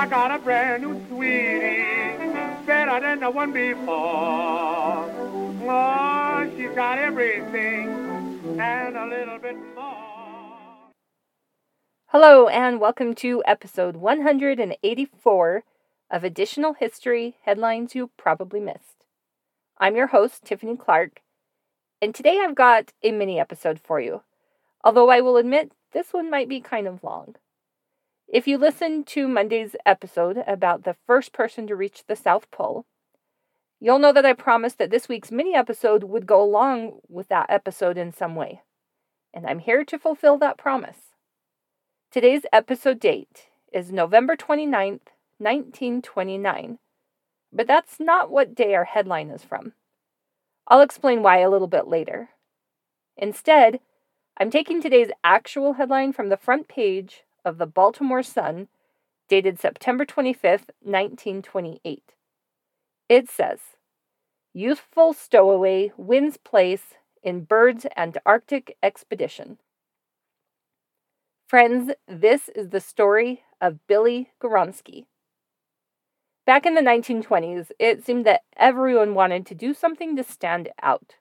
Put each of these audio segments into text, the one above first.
I got a brand new sweetie, better than the one before. Oh, she's got everything and a little bit more. Hello, and welcome to episode 184 of Additional History Headlines You Probably Missed. I'm your host, Tiffany Clark, and today I've got a mini episode for you, although I will admit this one might be kind of long. If you listened to Monday's episode about the first person to reach the South Pole, you'll know that I promised that this week's mini episode would go along with that episode in some way. And I'm here to fulfill that promise. Today's episode date is November 29th, 1929. But that's not what day our headline is from. I'll explain why a little bit later. Instead, I'm taking today's actual headline from the front page of the Baltimore Sun, dated September 25th, 1928. It says Youthful stowaway wins place in Byrd's Antarctic expedition. Friends, this is the story of Billy Gawronski. Back in the 1920s, it seemed that everyone wanted to do something to stand out.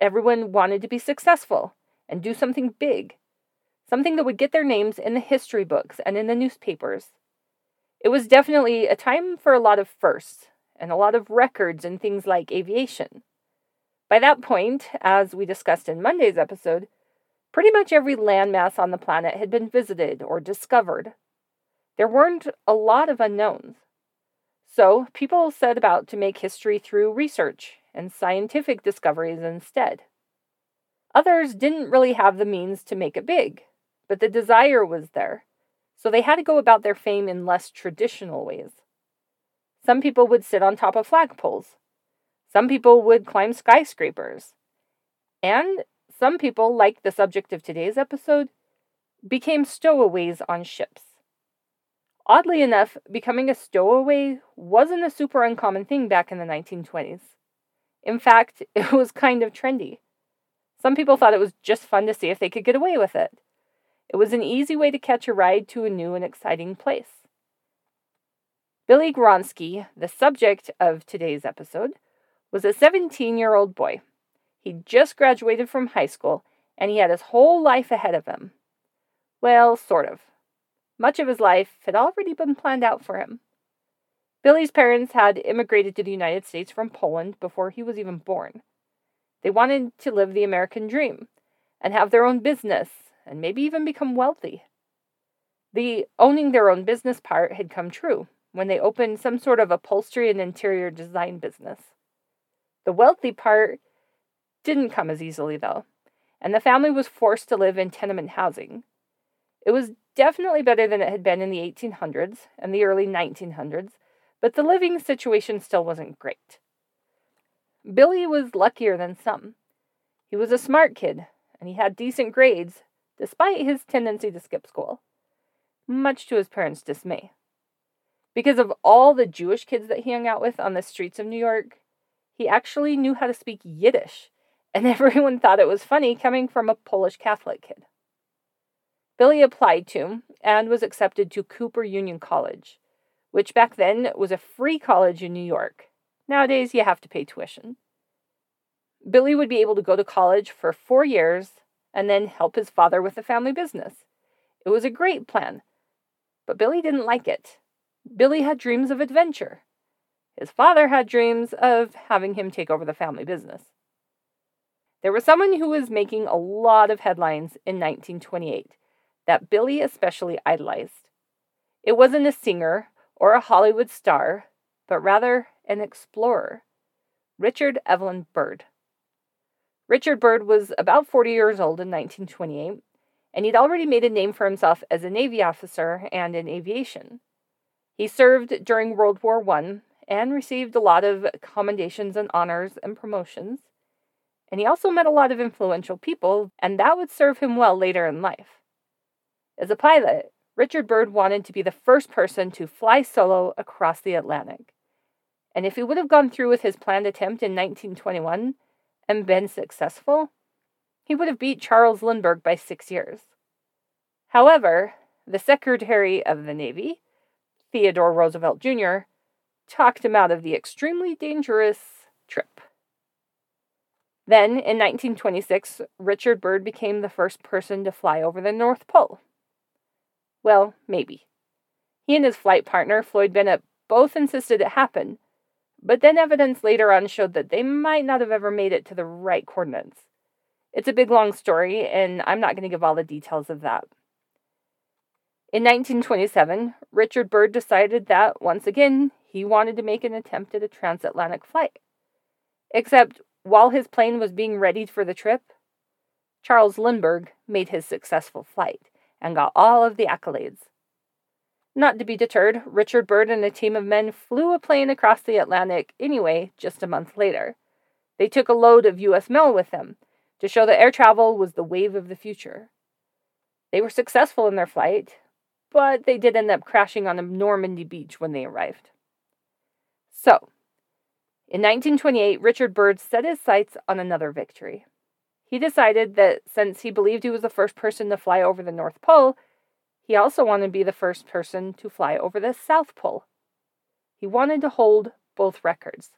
Everyone wanted to be successful and do something big something that would get their names in the history books and in the newspapers. It was definitely a time for a lot of firsts and a lot of records in things like aviation. By that point, as we discussed in Monday's episode, pretty much every landmass on the planet had been visited or discovered. There weren't a lot of unknowns. So, people set about to make history through research and scientific discoveries instead. Others didn't really have the means to make it big, but the desire was there, so they had to go about their fame in less traditional ways. Some people would sit on top of flagpoles. Some people would climb skyscrapers. And some people, like the subject of today's episode, became stowaways on ships. Oddly enough, becoming a stowaway wasn't a super uncommon thing back in the 1920s. In fact, it was kind of trendy. Some people thought it was just fun to see if they could get away with it. It was an easy way to catch a ride to a new and exciting place. Billy Gawronski, the subject of today's episode, was a 17 year old boy. He'd just graduated from high school and he had his whole life ahead of him. Well, sort of. Much of his life had already been planned out for him. Billy's parents had immigrated to the United States from Poland before he was even born. They wanted to live the American dream and have their own business and maybe even become wealthy. The owning their own business part had come true when they opened some sort of upholstery and interior design business. The wealthy part didn't come as easily, though, and the family was forced to live in tenement housing. It was definitely better than it had been in the 1800s and the early 1900s, but the living situation still wasn't great. Billy was luckier than some. He was a smart kid, and he had decent grades, despite his tendency to skip school, much to his parents' dismay. Because of all the Jewish kids that he hung out with on the streets of New York, he actually knew how to speak Yiddish, and everyone thought it was funny coming from a Polish Catholic kid. Billy applied to and was accepted to Cooper Union College, which back then was a free college in New York. Nowadays, you have to pay tuition. Billy would be able to go to college for four years and then help his father with the family business. It was a great plan, but Billy didn't like it. Billy had dreams of adventure. His father had dreams of having him take over the family business. There was someone who was making a lot of headlines in 1928 that Billy especially idolized. It wasn't a singer or a Hollywood star, but rather an explorer Richard Evelyn Byrd. Richard Byrd was about 40 years old in 1928, and he'd already made a name for himself as a Navy officer and in aviation. He served during World War I and received a lot of commendations and honors and promotions. And he also met a lot of influential people, and that would serve him well later in life. As a pilot, Richard Byrd wanted to be the first person to fly solo across the Atlantic. And if he would have gone through with his planned attempt in 1921, and been successful, he would have beat Charles Lindbergh by six years. However, the Secretary of the Navy Theodore Roosevelt Jr., talked him out of the extremely dangerous trip. Then, in 1926, Richard Byrd became the first person to fly over the North Pole. Well, maybe. He and his flight partner, Floyd Bennett, both insisted it happened, but then evidence later on showed that they might not have ever made it to the right coordinates. It's a big long story, and I'm not going to give all the details of that. In 1927, Richard Byrd decided that, once again, he wanted to make an attempt at a transatlantic flight. Except while his plane was being readied for the trip, Charles Lindbergh made his successful flight and got all of the accolades. Not to be deterred, Richard Byrd and a team of men flew a plane across the Atlantic anyway just a month later. They took a load of U.S. mail with them to show that air travel was the wave of the future. They were successful in their flight, but they did end up crashing on a Normandy beach when they arrived. So, in 1928, Richard Byrd set his sights on another victory. He decided that since he believed he was the first person to fly over the North Pole, he also wanted to be the first person to fly over the South Pole. He wanted to hold both records.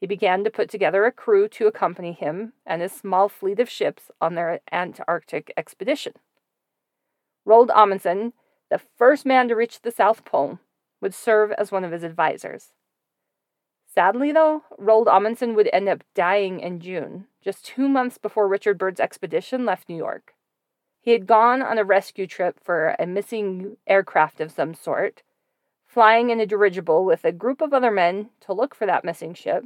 He began to put together a crew to accompany him and his small fleet of ships on their Antarctic expedition. Roald Amundsen, the first man to reach the South Pole, would serve as one of his advisors. Sadly, though, Roald Amundsen would end up dying in June, just two months before Richard Byrd's expedition left New York. He had gone on a rescue trip for a missing aircraft of some sort, flying in a dirigible with a group of other men to look for that missing ship.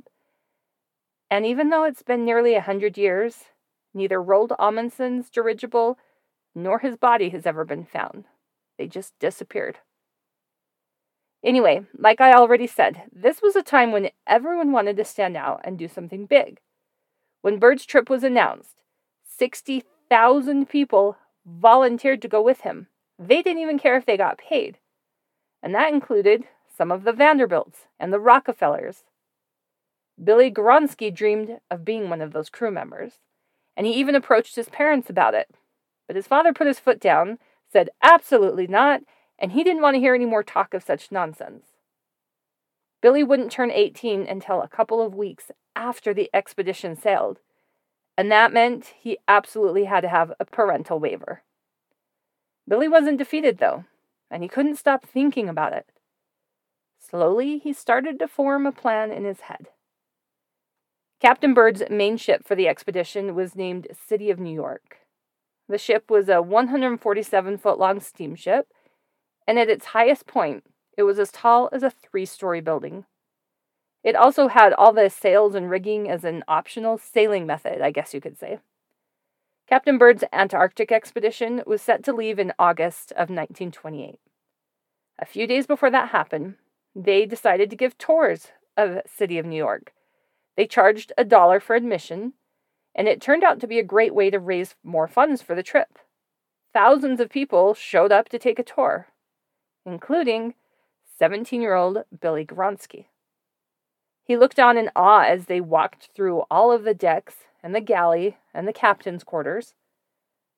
And even though it's been nearly a hundred years, neither Roald Amundsen's dirigible nor his body has ever been found. They just disappeared. Anyway, like I already said, this was a time when everyone wanted to stand out and do something big. When Byrd's trip was announced, 60,000 people volunteered to go with him. They didn't even care if they got paid. And that included some of the Vanderbilts and the Rockefellers. Billy Gawronski dreamed of being one of those crew members, and he even approached his parents about it. But his father put his foot down, said absolutely not, and he didn't want to hear any more talk of such nonsense. Billy wouldn't turn 18 until a couple of weeks after the expedition sailed, and that meant he absolutely had to have a parental waiver. Billy wasn't defeated, though, and he couldn't stop thinking about it. Slowly, he started to form a plan in his head. Captain Byrd's main ship for the expedition was named City of New York. The ship was a 147 foot long steamship, and at its highest point, it was as tall as a three story building. It also had all the sails and rigging as an optional sailing method, I guess you could say. Captain Byrd's Antarctic expedition was set to leave in August of 1928. A few days before that happened, they decided to give tours of City of New York. They charged a dollar for admission, and it turned out to be a great way to raise more funds for the trip. Thousands of people showed up to take a tour, including 17 year old Billy Gawronski. He looked on in awe as they walked through all of the decks and the galley and the captain's quarters.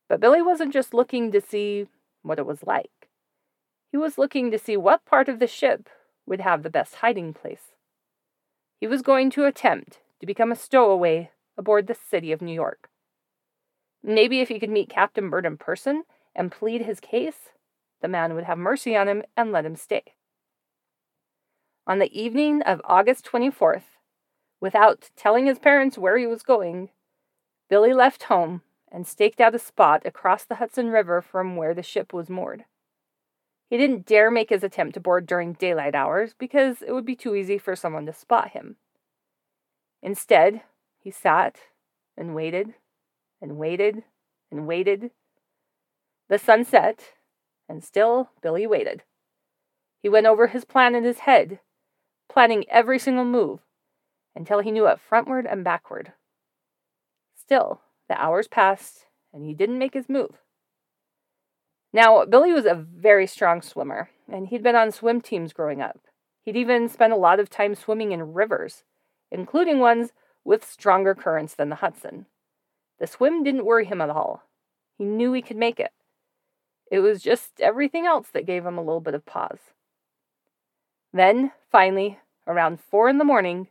But Billy wasn't just looking to see what it was like. He was looking to see what part of the ship would have the best hiding place. He was going to attempt to become a stowaway aboard the City of New York. Maybe if he could meet Captain Byrd in person and plead his case, the man would have mercy on him and let him stay. On the evening of August 24th, without telling his parents where he was going, Billy left home and staked out a spot across the Hudson River from where the ship was moored. He didn't dare make his attempt to board during daylight hours because it would be too easy for someone to spot him. Instead, he sat and waited and waited and waited. The sun set, and still Billy waited. He went over his plan in his head planning every single move until he knew it frontward and backward. Still, the hours passed and he didn't make his move. Now, Billy was a very strong swimmer, and he'd been on swim teams growing up. He'd even spent a lot of time swimming in rivers, including ones with stronger currents than the Hudson. The swim didn't worry him at all. He knew he could make it. It was just everything else that gave him a little bit of pause. Then, finally, around four in the morning,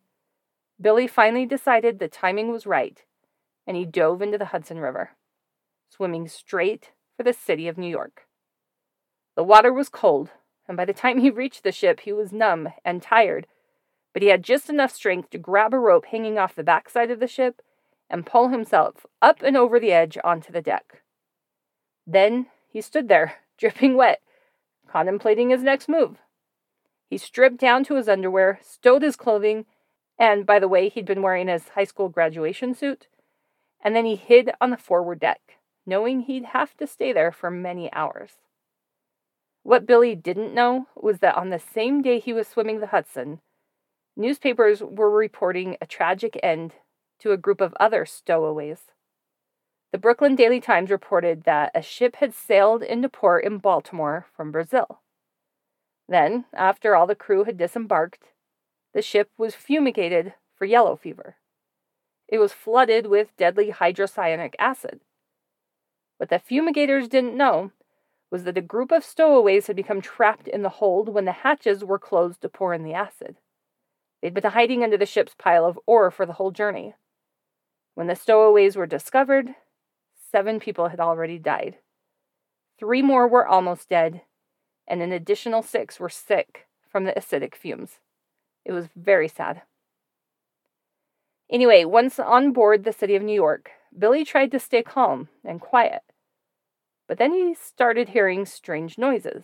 Billy finally decided the timing was right, and he dove into the Hudson River, swimming straight for the city of New York. The water was cold, and by the time he reached the ship, he was numb and tired, but he had just enough strength to grab a rope hanging off the backside of the ship and pull himself up and over the edge onto the deck. Then he stood there, dripping wet, contemplating his next move. He stripped down to his underwear, stowed his clothing, and by the way, he'd been wearing his high school graduation suit, and then he hid on the forward deck, knowing he'd have to stay there for many hours. What Billy didn't know was that on the same day he was swimming the Hudson, newspapers were reporting a tragic end to a group of other stowaways. The Brooklyn Daily Times reported that a ship had sailed into port in Baltimore from Brazil. Then, after all the crew had disembarked, the ship was fumigated for yellow fever. It was flooded with deadly hydrocyanic acid. What the fumigators didn't know was that a group of stowaways had become trapped in the hold when the hatches were closed to pour in the acid. They'd been hiding under the ship's pile of ore for the whole journey. When the stowaways were discovered, seven people had already died. Three more were almost dead, and an additional six were sick from the acidic fumes. It was very sad. Anyway, once on board the city of New York, Billy tried to stay calm and quiet. But then he started hearing strange noises.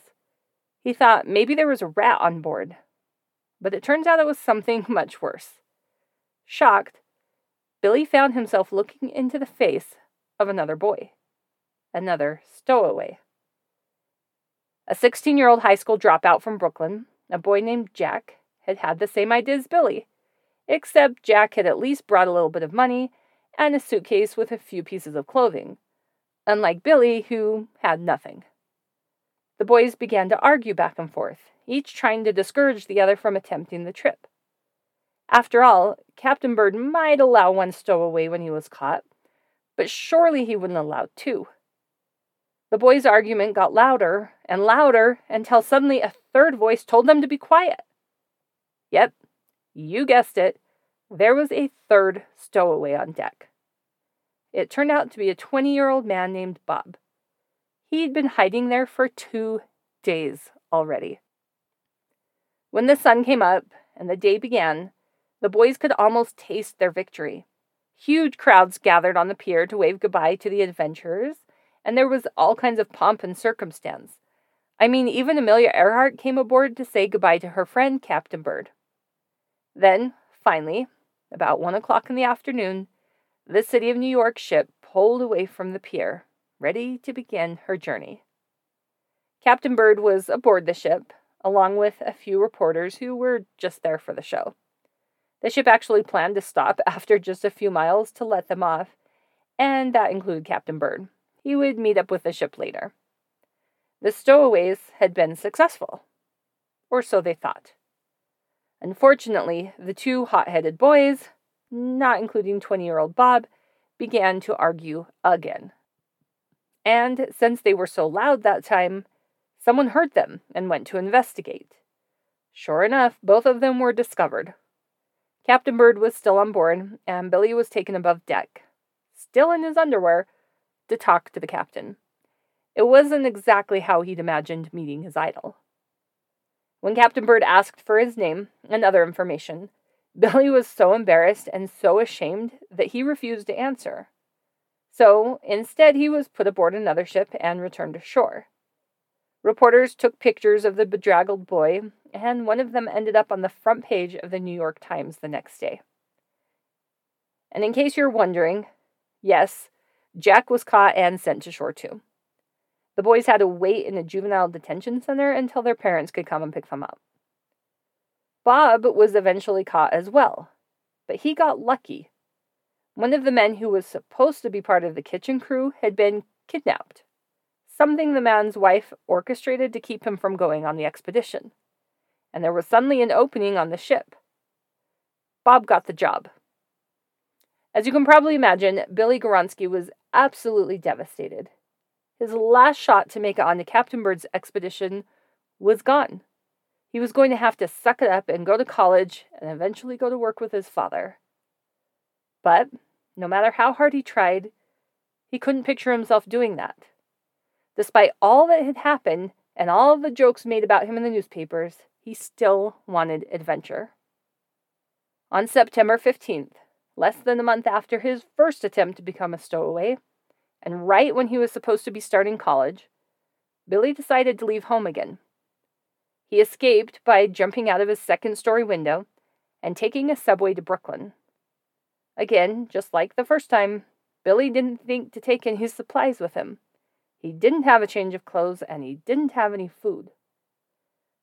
He thought maybe there was a rat on board. But it turns out it was something much worse. Shocked, Billy found himself looking into the face of another boy, another stowaway. A 16 year old high school dropout from Brooklyn, a boy named Jack, had had the same idea as Billy, except Jack had at least brought a little bit of money and a suitcase with a few pieces of clothing, unlike Billy, who had nothing. The boys began to argue back and forth, each trying to discourage the other from attempting the trip. After all, Captain Byrd might allow one stowaway when he was caught, but surely he wouldn't allow two. The boys' argument got louder and louder until suddenly a third voice told them to be quiet. Yep, you guessed it. There was a third stowaway on deck. It turned out to be a 20 year old man named Bob. He'd been hiding there for two days already. When the sun came up and the day began, the boys could almost taste their victory. Huge crowds gathered on the pier to wave goodbye to the adventurers, and there was all kinds of pomp and circumstance. I mean, even Amelia Earhart came aboard to say goodbye to her friend, Captain Byrd. Then, finally, about one o'clock in the afternoon, the City of New York ship pulled away from the pier, ready to begin her journey. Captain Byrd was aboard the ship, along with a few reporters who were just there for the show. The ship actually planned to stop after just a few miles to let them off, and that included Captain Byrd. He would meet up with the ship later. The stowaways had been successful, or so they thought. Unfortunately, the two hot headed boys, not including 20 year old Bob, began to argue again. And since they were so loud that time, someone heard them and went to investigate. Sure enough, both of them were discovered. Captain Byrd was still on board, and Billy was taken above deck, still in his underwear, to talk to the captain. It wasn't exactly how he'd imagined meeting his idol. When Captain Byrd asked for his name and other information, Billy was so embarrassed and so ashamed that he refused to answer. So instead, he was put aboard another ship and returned to shore. Reporters took pictures of the bedraggled boy, and one of them ended up on the front page of the New York Times the next day. And in case you're wondering, yes, Jack was caught and sent to shore too. The boys had to wait in a juvenile detention center until their parents could come and pick them up. Bob was eventually caught as well, but he got lucky. One of the men who was supposed to be part of the kitchen crew had been kidnapped, something the man's wife orchestrated to keep him from going on the expedition. And there was suddenly an opening on the ship. Bob got the job. As you can probably imagine, Billy Gawronski was absolutely devastated. His last shot to make it on the Captain Byrd's expedition was gone. He was going to have to suck it up and go to college and eventually go to work with his father. But no matter how hard he tried, he couldn't picture himself doing that. Despite all that had happened and all the jokes made about him in the newspapers, he still wanted adventure. On September 15th, less than a month after his first attempt to become a stowaway, and right when he was supposed to be starting college, Billy decided to leave home again. He escaped by jumping out of his second story window and taking a subway to Brooklyn. Again, just like the first time, Billy didn't think to take any his supplies with him. He didn't have a change of clothes and he didn't have any food.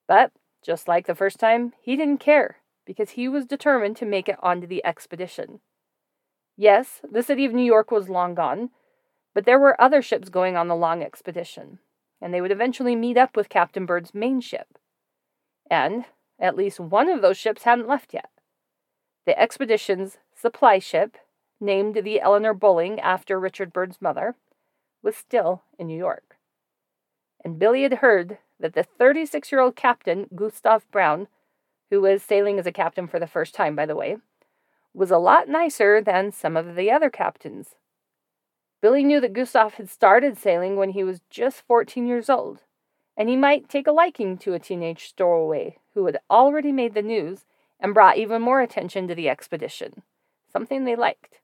But, just like the first time, he didn't care because he was determined to make it onto the expedition. Yes, the city of New York was long gone, but there were other ships going on the long expedition, and they would eventually meet up with Captain Byrd's main ship. And at least one of those ships hadn't left yet. The expedition's supply ship, named the Eleanor Bolling after Richard Byrd's mother, was still in New York. And Billy had heard that the 36 year old captain, Gustav Brown, who was sailing as a captain for the first time, by the way, was a lot nicer than some of the other captains. Billy knew that Gustav had started sailing when he was just 14 years old, and he might take a liking to a teenage stowaway who had already made the news and brought even more attention to the expedition, something they liked.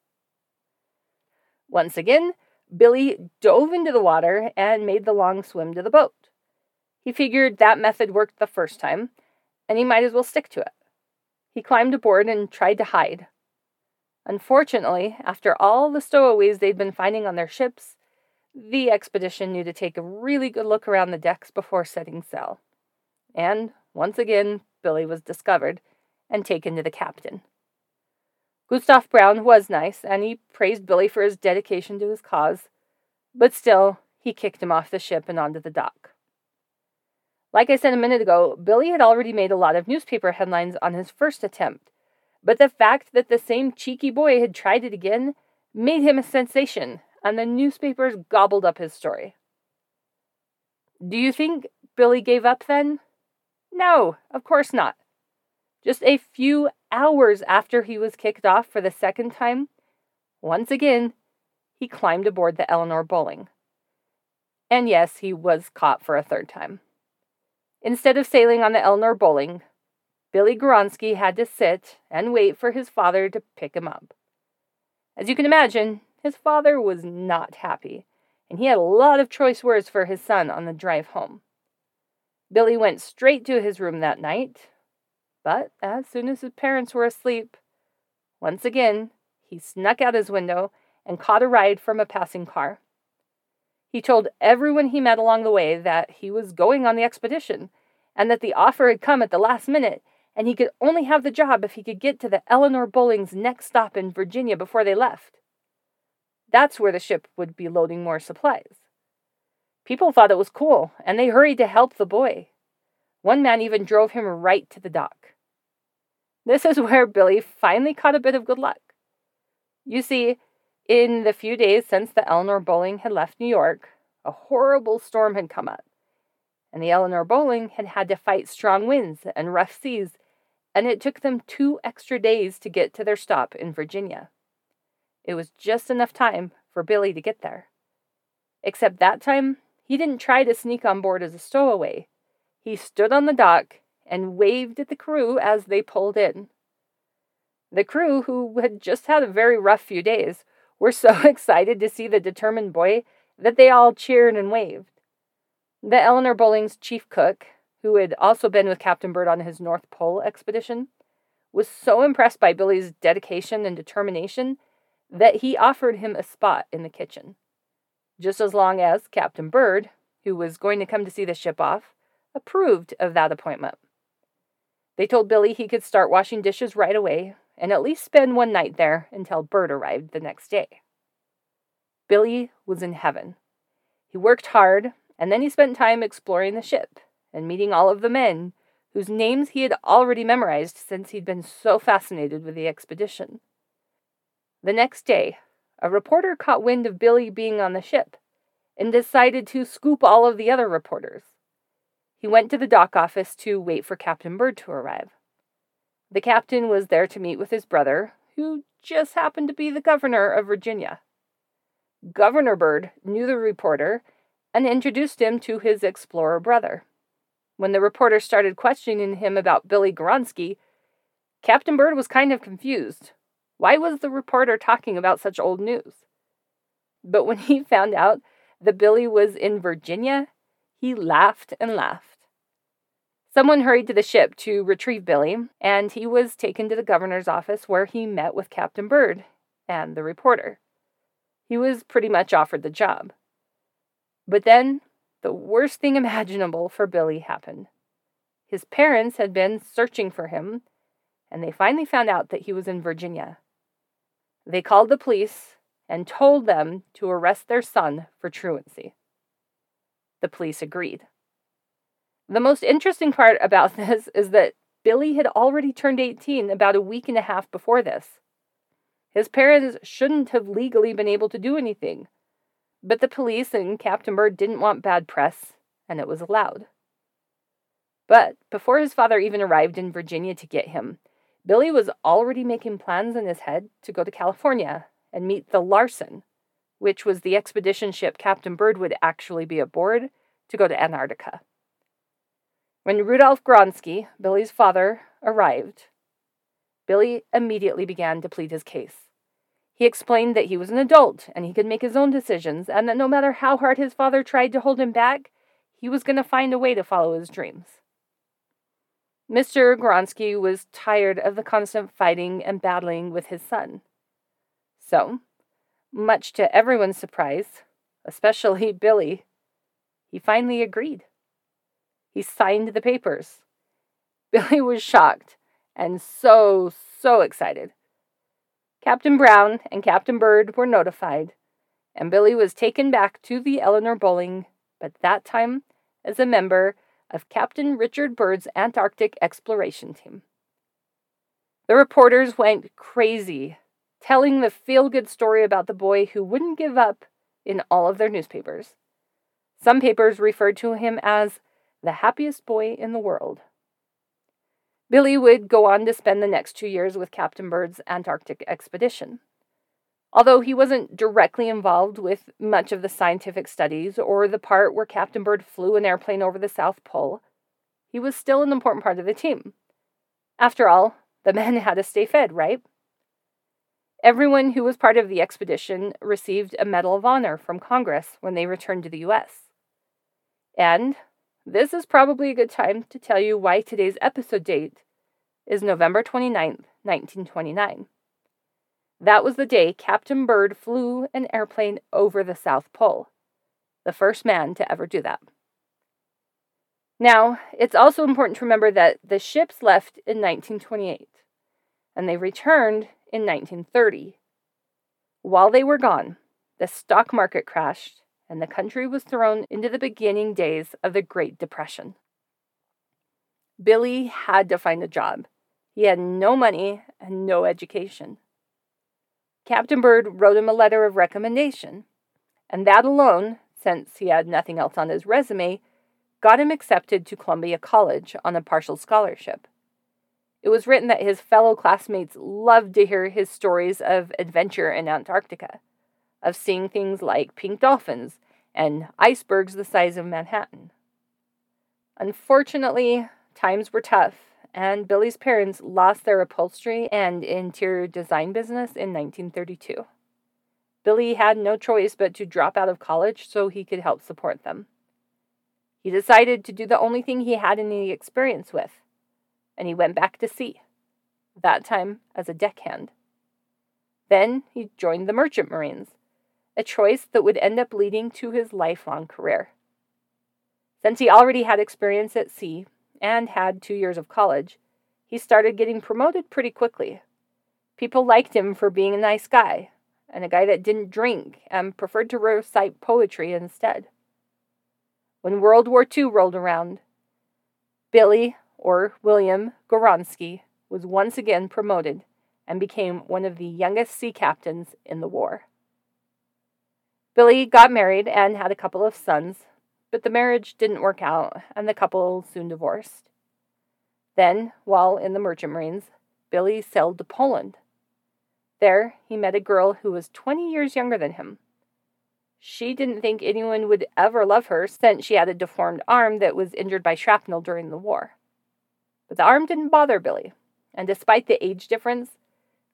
Once again, Billy dove into the water and made the long swim to the boat. He figured that method worked the first time, and he might as well stick to it. He climbed aboard and tried to hide. Unfortunately, after all the stowaways they'd been finding on their ships, the expedition knew to take a really good look around the decks before setting sail. And once again, Billy was discovered and taken to the captain. Gustav Brown was nice, and he praised Billy for his dedication to his cause, but still, he kicked him off the ship and onto the dock. Like I said a minute ago, Billy had already made a lot of newspaper headlines on his first attempt, but the fact that the same cheeky boy had tried it again made him a sensation, and the newspapers gobbled up his story. Do you think Billy gave up then? No, of course not. Just a few hours after he was kicked off for the second time, once again, he climbed aboard the Eleanor Bolling. And yes, he was caught for a third time. Instead of sailing on the Eleanor Bolling, Billy Gawronski had to sit and wait for his father to pick him up. As you can imagine, his father was not happy, and he had a lot of choice words for his son on the drive home. Billy went straight to his room that night, but as soon as his parents were asleep, once again he snuck out his window and caught a ride from a passing car. He told everyone he met along the way that he was going on the expedition and that the offer had come at the last minute and he could only have the job if he could get to the Eleanor Bolling's next stop in Virginia before they left. That's where the ship would be loading more supplies. People thought it was cool, and they hurried to help the boy. One man even drove him right to the dock. This is where Billy finally caught a bit of good luck. You see, in the few days since the Eleanor Bolling had left New York, a horrible storm had come up, and the Eleanor Bolling had had to fight strong winds and rough seas, and it took them two extra days to get to their stop in Virginia. It was just enough time for Billy to get there. Except that time, he didn't try to sneak on board as a stowaway. He stood on the dock and waved at the crew as they pulled in. The crew, who had just had a very rough few days, were so excited to see the determined boy that they all cheered and waved. The Eleanor Bolling's chief cook, who had also been with Captain Byrd on his North Pole expedition, was so impressed by Billy's dedication and determination that he offered him a spot in the kitchen, just as long as Captain Byrd, who was going to come to see the ship off, approved of that appointment. They told Billy he could start washing dishes right away and at least spend one night there until Byrd arrived the next day. Billy was in heaven. He worked hard, and then he spent time exploring the ship and meeting all of the men whose names he had already memorized since he'd been so fascinated with the expedition. The next day, a reporter caught wind of Billy being on the ship and decided to scoop all of the other reporters. he went to the dock office to wait for Captain Byrd to arrive. The captain was there to meet with his brother, who just happened to be the governor of Virginia. Governor Byrd knew the reporter and introduced him to his explorer brother. When the reporter started questioning him about Billy Gawronski, Captain Byrd was kind of confused. Why was the reporter talking about such old news? But when he found out that Billy was in Virginia, he laughed and laughed. Someone hurried to the ship to retrieve Billy, and he was taken to the governor's office where he met with Captain Byrd and the reporter. He was pretty much offered the job. But then, the worst thing imaginable for Billy happened. His parents had been searching for him, and they finally found out that he was in Virginia. They called the police and told them to arrest their son for truancy. The police agreed. The most interesting part about this is that Billy had already turned 18 about a week and a half before this. His parents shouldn't have legally been able to do anything, but the police and Captain Byrd didn't want bad press, and it was allowed. But before his father even arrived in Virginia to get him, Billy was already making plans in his head to go to California and meet the Larsen, which was the expedition ship Captain Byrd would actually be aboard to go to Antarctica. When Rudolph Gawronski, Billy's father, arrived, Billy immediately began to plead his case. He explained that he was an adult and he could make his own decisions, and that no matter how hard his father tried to hold him back, he was going to find a way to follow his dreams. Mr. Gawronski was tired of the constant fighting and battling with his son. So, much to everyone's surprise, especially Billy, he finally agreed. He signed the papers. Billy was shocked and so, so excited. Captain Brown and Captain Byrd were notified, and Billy was taken back to the Eleanor Bolling, but that time as a member of Captain Richard Byrd's Antarctic exploration team. The reporters went crazy, telling the feel good story about the boy who wouldn't give up in all of their newspapers. Some papers referred to him as the happiest boy in the world. Billy would go on to spend the next two years with Captain Byrd's Antarctic expedition. Although he wasn't directly involved with much of the scientific studies or the part where Captain Byrd flew an airplane over the South Pole, he was still an important part of the team. After all, the men had to stay fed, right? Everyone who was part of the expedition received a Medal of Honor from Congress when they returned to the U.S. And this is probably a good time to tell you why today's episode date is November 29th, 1929. That was the day Captain Byrd flew an airplane over the South Pole, the first man to ever do that. Now, it's also important to remember that the ships left in 1928 and they returned in 1930. While they were gone, the stock market crashed and the country was thrown into the beginning days of the Great Depression. Billy had to find a job. He had no money and no education. Captain Byrd wrote him a letter of recommendation, and that alone, since he had nothing else on his resume, got him accepted to Columbia College on a partial scholarship. It was written that his fellow classmates loved to hear his stories of adventure in Antarctica of seeing things like pink dolphins and icebergs the size of Manhattan. Unfortunately, times were tough, and Billy's parents lost their upholstery and interior design business in 1932. Billy had no choice but to drop out of college so he could help support them. He decided to do the only thing he had any experience with, and he went back to sea, that time as a deckhand. Then he joined the Merchant Marines, a choice that would end up leading to his lifelong career. Since he already had experience at sea and had two years of college, he started getting promoted pretty quickly. People liked him for being a nice guy, and a guy that didn't drink and preferred to recite poetry instead. When World War II rolled around, Billy, or William Gawronski, was once again promoted and became one of the youngest sea captains in the war. Billy got married and had a couple of sons, but the marriage didn't work out, and the couple soon divorced. Then, while in the Merchant Marines, Billy sailed to Poland. There, he met a girl who was 20 years younger than him. She didn't think anyone would ever love her since she had a deformed arm that was injured by shrapnel during the war. But the arm didn't bother Billy, and despite the age difference,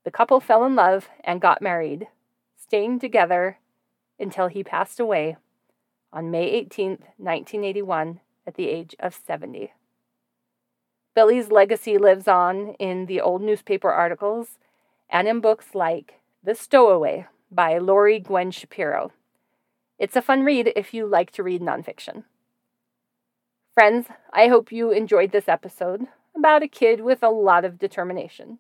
the couple fell in love and got married, staying together until he passed away on May 18, 1981, at the age of 70. Billy's legacy lives on in the old newspaper articles and in books like The Stowaway by Laurie Gwen Shapiro. It's a fun read if you like to read nonfiction. Friends, I hope you enjoyed this episode about a kid with a lot of determination.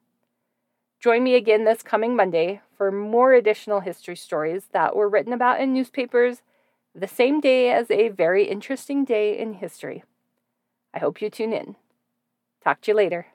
Join me again this coming Monday for more additional history stories that were written about in newspapers the same day as a very interesting day in history. I hope you tune in. Talk to you later.